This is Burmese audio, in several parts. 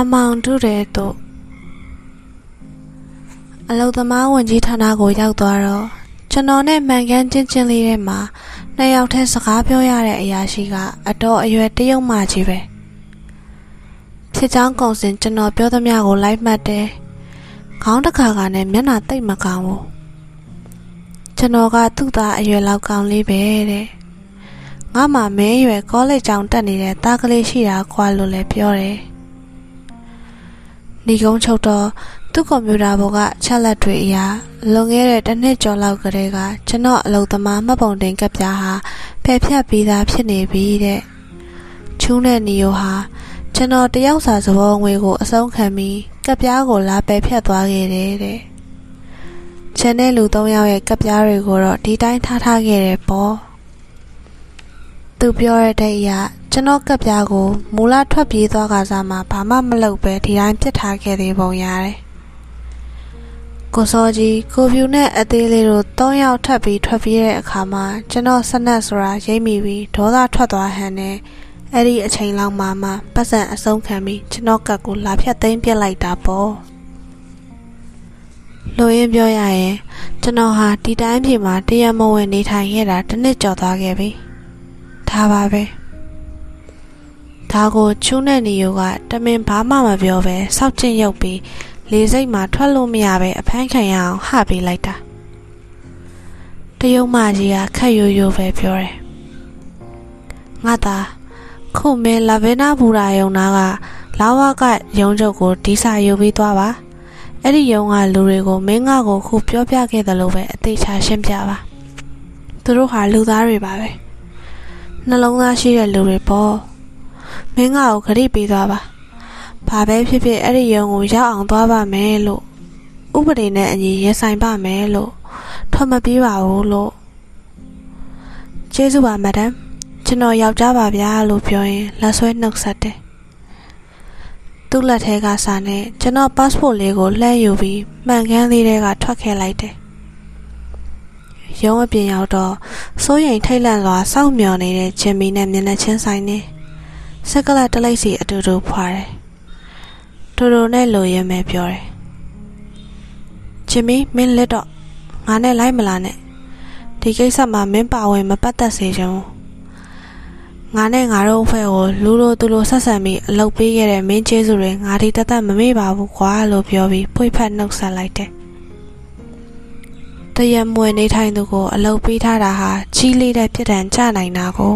အမောင်တုတဲ့တို့အလုသမားဝန်ကြီးဌာနကိုရောက်သွားတော့ကျွန်တော်နဲ့မှန်ကန်ချင်းချင်းလေးထဲမှာနှစ်ယောက်တည်းစကားပြောရတဲ့အရာရှိကအတော်အရွယ်တရုတ်မှကြီးပဲဖြစ်ချောင်းကုံစင်ကျွန်တော်ပြောသမျှကိုလိုက်မှတ်တယ်ခေါင်းတစ်ခါကနဲ့မျက်နှာတိတ်မကောင်းဘူးကျွန်တော်ကသူ့သားအရွယ်လောက်ကောင်းလေးပဲတဲ့ငါမှမဲရွယ်ကောလိပ်ကျောင်းတက်နေတဲ့တားကလေးရှိတာခွာလို့လည်းပြောတယ်။ ညီကုန်းချုပ်တော့သူ့ကွန်ပျူတာပေါ်ကချက်လက်တွေအရာလွန်ခဲ့တဲ့တစ်နှစ်ကျော်လောက်ကတည်းကကျွန်တော်အလုပ်သမားမှတ်ပုံတင်ကပ်ပြားဟာဖယ်ဖြတ်ပြီးသားဖြစ်နေပြီတဲ့။ချူးတဲ့နီယိုဟာကျွန်တော်တယောက်စာသဘောငွေကိုအဆုံးခံပြီးကပ်ပြားကိုလာပယ်ဖြတ်သွားခဲ့တယ်တဲ့။ချန်တဲ့လူ၃ယောက်ရဲ့ကပ်ပြားတွေကိုတော့ဒီတိုင်းထားထားခဲ့တယ်ပေါ့။ သူပြောရတဲ့အရာကျွန်တော်ကပ်ပြားကိုမူလထွက်ပြေးသွားကစားမှာဘာမှမလုပ်ပဲဒီတိုင်းပြစ်ထားခဲ့သေးပုံရတယ်။ကိုစောကြီးကိုဖြူနဲ့အသေးလေးတို့၃ယောက်ထပ်ပြီးထွက်ပြေးတဲ့အခါမှာကျွန်တော်စနက်ဆိုတာရိပ်မိပြီးဒေါသထွက်သွားဟန်နဲ့အဲ့ဒီအချိန်လောက်မှမှပတ်စံအဆုံးခံပြီးကျွန်တော်ကပ်ကိုလာဖြတ်သိမ်းပြစ်လိုက်တာပေါ့။လိုရင်းပြောရရင်ကျွန်တော်ဟာဒီတိုင်းပြည်မှာတရမဝင်နေထိုင်ခဲ့တာတစ်နှစ်ကျော်သွားခဲ့ပြီ။ ဒါပါပဲဒါကိုချူးနဲ့နေယောကတမင်ဘာမှမပြောပဲစောက်ကျင့်ရုပ်ပြီးလေစိတ်မှာထွက်လို့မရပဲအဖမ်းခံရအောင်ဟပေးလိုက်တာတယုံမကြီးကခက်ရိုးရိုးပဲပြောတယ်ငါသာခုမင်းလာဗေနာဘူရာယုံနာကလာဝကယုံချုပ်ကိုဒီစာယူပြီးသွားပါအဲ့ဒီယုံကလူတွေကိုမင်းငါကိုခုပြောပြခဲ့တယ်လို့ပဲအသေးချာရှင်းပြပါသူတို့ဟာလူသားတွေပါပဲ နှလုံးသားရှိတဲ့လူတွေပေါ့မင်းငါ့ကိုခရီးပေးသွားပါဘာပဲဖြစ်ဖြစ်အဲ့ဒီရုံကိုရောက်အောင်သွားပါမယ်လို့ဥပဒေနဲ့အညီရင်ဆိုင်ပါမယ်လို့ထွက်မပြေးပါဘူးလို့ကျေးဇူးပါမဒမ်ကျွန်တော်ယောက်ျားပါဗျာလို့ပြောရင်လက်ဆွဲနှုတ်ဆက်တယ်သူ့လက်ထဲကစာနဲ့ကျွန်တော် passport လေးကိုလှမ်းယူပြီးမှန်ကန်လေးတွေကထွက်ခဲ့လိုက်တယ် ရုံးအပြင်ရောက်တော့စိုးရိမ်ထိတ်လန့်စွာစောင့်မျှော်နေတဲ့ဂျင်မီနဲ့မျက်နှာချင်းဆိုင်နေစက်ကလတ်တလိပ်စီအတူတူဖွာတယ်။တူတူနဲ့လိုရဲမဲ့ပြောတယ်။ဂျင်မီမင်းလက်တော့ငါနဲ့လိုက်မလားနဲ့ဒီကိစ္စမှာမင်းပါဝင်မပတ်သက်စေချင်ဘူး။ငါနဲ့ငါတို့အဖွဲ့ကိုလူလိုသူလိုဆက်ဆံပြီးအလုပ်ပေးခဲ့တဲ့မင်းကျေးဇူးတွေငါဒီတသက်မမေ့ပါဘူးကွာလို့ပြောပြီးဖွေဖက်နှုတ်ဆက်လိုက်တယ် တရမွေနေထိုင်သူကို အလုပ်ပေးထားတာဟာကြီးလေးတဲ့ပြစ်ဒဏ်ကြနိုင်တာကို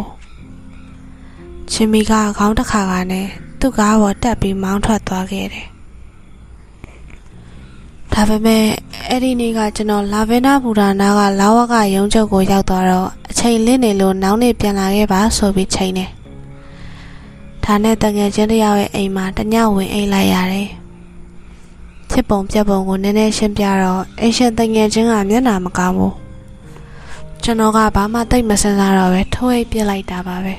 ချင်းမီကခေါင်းတစ်ခါကနဲ့သူ့ကားပေါ်တက်ပြီးမောင်းထွက်သွားခဲ့တယ်ဒါပေမဲ့အဲ့ဒီနေ့ကကျွန်တော်လာဗင်နာဘူဒါနာကလာဝကရုံးချုပ်ကိုရောက်သွားတော့အချိန်လင်းနေလို့နောက်နေ့ပြန်လာခဲ့ပါဆိုပြီးချိန်တယ်ဒါနဲ့တငယ်ချင်းတယောက်ရဲ့အိမ်မှာတညဝင်အိမ်လိုက်ရတယ် ဖြစ်ပုံပြက်ပုံကိုနည်းနည်းရှင်းပြတော့အရှင်တငယ်ချင်းကမျက်နာမကောင်းဘူးကျွန်တော်ကဘာမှသိမစင်စားတော့ပဲထိုးအိပ်ပြစ်လိုက်တာပါပဲ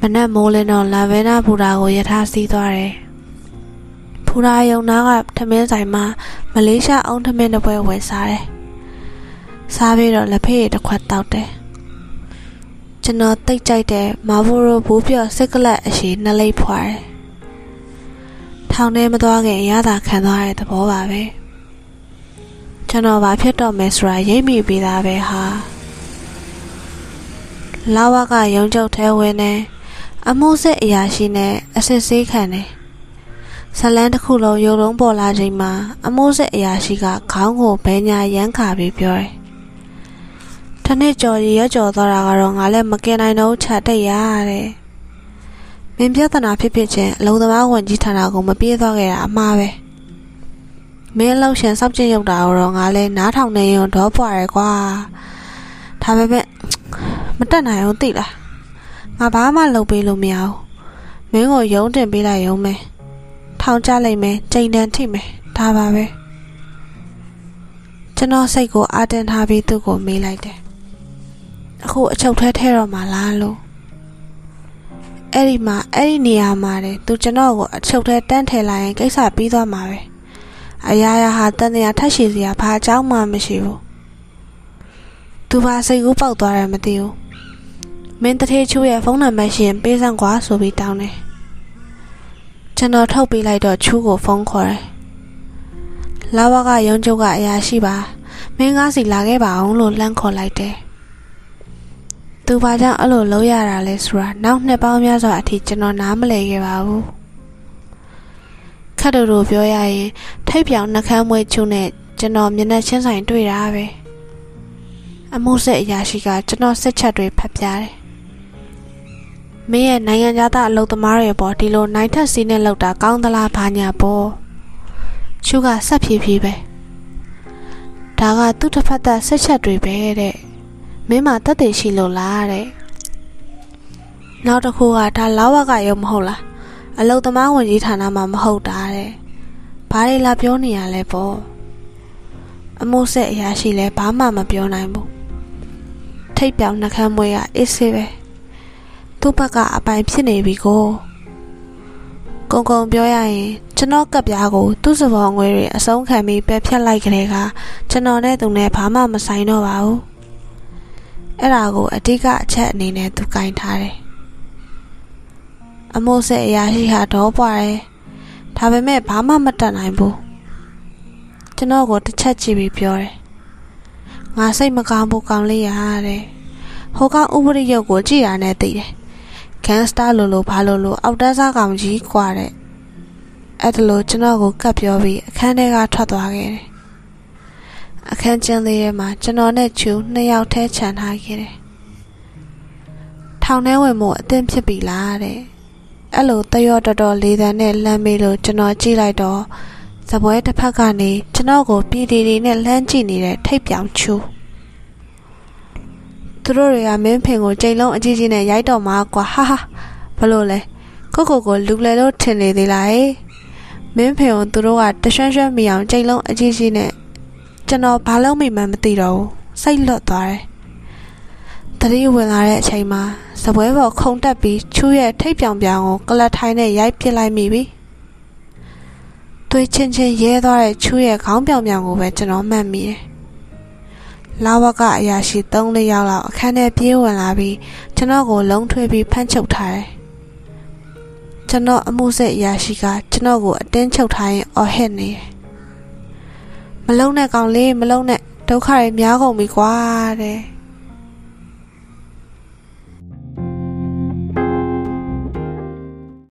မနက်မိုးလင်းတော့လာဗဲနာဘူရာကိုယထာစီးသွားတယ်ဘူရာယုံနာကထမင်းဆိုင်မှာမလေးရှားအောင်ထမင်းတစ်ပွဲဝယ်စားတယ်စားပြီးတော့လက်ဖေးတစ်ခွက်တောက်တယ်ကျွန်တော်တိတ်ကြိုက်တဲ့မာဘိုရိုဘူးပြော့စစ်ကလတ်အရှိနှလိပ်ဖွာတယ် ထောင်ထဲမသွားခင်ရတာခံသွားတဲ့သဘောပါပဲကျွန်တော်ဘာဖြစ်တော့မယ်ဆိုတာရိပ်မိပြီးသားပဲဟာလာဝကရုံကျုပ်ထဲဝင်နေအမှုစစ်အရာရှိနဲ့အစစ်ဆေးခံတယ်ဇလန်းတစ်ခုလုံးရုံလုံးပေါ်လာချိန်မှာအမိုးစစ်အရာရှိကခေါင်းကိုဘဲညာရမ်းခါပြီးပြောတယ်။တနေ့ကြော်ရကြော်သွားတာကတော့ငါလည်းမကင်နိုင်တော့ချက်တိတ်ရတဲ့။ မင်းပြဿနာဖြစ်ဖြစ်ချင်းအလုံးသမားဝန်ကြီးဌာနကိုမပြေးသွားခဲ့တာအမှားပဲမင်းလောက်ရှင်စောက်ကျင်ရောက်တာတော့ငါလဲနားထောင်နေရင်တော့ပွားရဲကွာဒါပေမဲ့မတက်နိုင်အောင်သိလားငါဘာမှလုပ်ပေးလို့မရဘူးမင်းကိုယုံတင်ပေးလိုက်ရုံပဲထောင်ချလိုက်မယ်ချိန်တန်းထိမယ်ဒါပါပဲကျွန်တော်စိတ်ကိုအာတင်ထားပြီးသူ့ကိုမေးလိုက်တယ်အခုအချုပ်ထဲထဲတော့မှလားလို့ အဲ့ဒီမှာအဲ့ဒီနေရာမှာတဲ့သူကျွန်တော်ကိုအချုပ်ထဲတန်းထည့်လိုက်ရင်ကိစ္စပြီးသွားမှာပဲအရာရာဟာတန်တရားထက်ရှိစရာဘာအကြောင်းမှမရှိဘူးသူပါစိတ်ကူးပေါက်သွားတယ်မသိဘူးမင်းတထေးချူရဲ့ဖုန်းနံပါတ်ရှင်ပေးစမ်းကွာဆိုပြီးတောင်းတယ်ကျွန်တော်ထုတ်ပေးလိုက်တော့ချူးကိုဖုန်းခေါ်တယ်လာဝကရုံချုပ်ကအရာရှိပါမင်းကားစီလာခဲ့ပါအောင်လို့လှမ်းခေါ်လိုက်တယ် သူဘာကြောင့်အဲ့လိုလုပ်ရတာလဲဆိုတာနောက်နှစ်ပေါင်းများစွာအထိကျွန်တော်နားမလည်ခဲ့ပါဘူးခတ်တူတူပြောရရင်ထိပ်ပြောင်နှကမ်းမွေးချုံနဲ့ကျွန်တော်မျက်နှာချင်းဆိုင်တွေ့တာပဲအမှုစစ်အရာရှိကကျွန်တော်စစ်ချက်တွေဖတ်ပြတယ်မင်းရဲ့နိုင်ငံသားအလုပ်သမားတွေပေါ်ဒီလိုနိုင်ထက်စီးနဲ့လောက်တာကောင်းသလားဘာညာပေါ်ချူကဆက်ဖြည်းဖြည်းပဲဒါကသူ့တစ်ဖက်သက်စစ်ချက်တွေပဲတဲ့ မင်းမတက်တည်ရှိလို့လားတဲ့နောက်တစ်ခုကဒါလောက်ဝကရုံမဟုတ်လားအလုသမားဝင်ကြီးဌာနမှာမဟုတ်တာတဲ့ဘာတွေလာပြောနေရလဲပေါ့အမိုးဆက်အရာရှိလဲဘာမှမပြောနိုင်ဘူးထိတ်ပြောင်နှကမ်းမွေးကအေးဆေးပဲသူ့ဘက်ကအပိုင်ဖြစ်နေပြီကိုကုံကုံပြောရရင်ကျွန်တော်ကပ်ပြားကိုသူ့စပေါ်ငွေတွေအဆုံးခံပြီးပယ်ဖြတ်လိုက်ကြတဲ့ကကျွန်တော်နဲ့သူနဲ့ဘာမှမဆိုင်တော့ပါဘူး အဲ့ဒါကိုအတိကအချက်အနေနဲ့သူကင်ထားတယ်အမိုးဆက်အရာရှိဟာတော့ပွားတယ်ဒါပေမဲ့ဘာမှမတတ်နိုင်ဘူးကျွန်တော်ကိုတစ်ချက်ကြည့်ပြီးပြောတယ်ငါစိတ်မကောင်းဘူးကောင်းလေးရတဲ့ဟိုကောင်ဥပဒေရုပ်ကိုကြည့်ရနဲ့သိတယ်ဂန်စတာလိုလိုဘာလိုလိုအောက်တန်းစားကောင်ကြီးကွာတဲ့အဲ့ဒါလိုကျွန်တော်ကိုကပ်ပြောပြီးအခန်းထဲကထွက်သွားခဲ့တယ် အခန်းကျင်းလေးထဲမှာကျွန်တော်နဲ့ချူနှစ်ယောက်ထဲခြံထားခဲ့တယ်ထောင်ထဲဝင်မှုအသင့်ဖြစ်ပြီလားတဲ့အဲ့လိုတရော့တော်တော်လေးတန်းနဲ့လှမ်းမေးလို့ကျွန်တော်ကြည့်လိုက်တော့ဇပွဲတစ်ဖက်ကနေကျွန်တော်ကိုပြည်တီတီနဲ့လှမ်းကြည့်နေတဲ့ထိတ်ပြောင်ချူသူတို့တွေကမင်းဖင်ကိုကြိမ်လုံးအကြီးကြီးနဲ့ရိုက်တော့မှာကွာဟာဟာဘလို့လဲကိုကိုကိုလူလေလို့ထင်နေသေးလားမင်းဖင်ကိုသူတို့ကတရွှန်းရွှန်းမိအောင်ကြိမ်လုံးအကြီးကြီးနဲ့ ကျွန်တော်ဘာလို့မိမှန်းမသိတော့ဘူးစိတ်လွတ်သွားတယ်တတိဝင်လာတဲ့အချိန်မှာစပွဲပေါ်ခုံတက်ပြီးချူးရဲ့ထိတ်ပြောင်ပြောင်ကိုကလတ်ထိုင်းနဲ့ရိုက်ပစ်လိုက်မိပြီသွေးချင်းချင်းရဲသွားတဲ့ချူးရဲ့ခေါင်းပြောင်ပြောင်ကိုပဲကျွန်တော်မှတ်မိတယ်လာဝကအရာရှိ၃-၄ယောက်လောက်အခန်းထဲပြေးဝင်လာပြီးကျွန်တော်ကိုလုံးထွေးပြီးဖမ်းချုပ်ထားတယ်ကျွန်တော်အမှုစစ်အရာရှိကကျွန်တော်ကိုအတင်းချုပ်ထားရင်အော်ဟစ်နေတယ် မလုံးနဲ့ကောင်လေးမလုံးနဲ့ဒုက္ခတွေများကုန်ပြီကွာတဲ့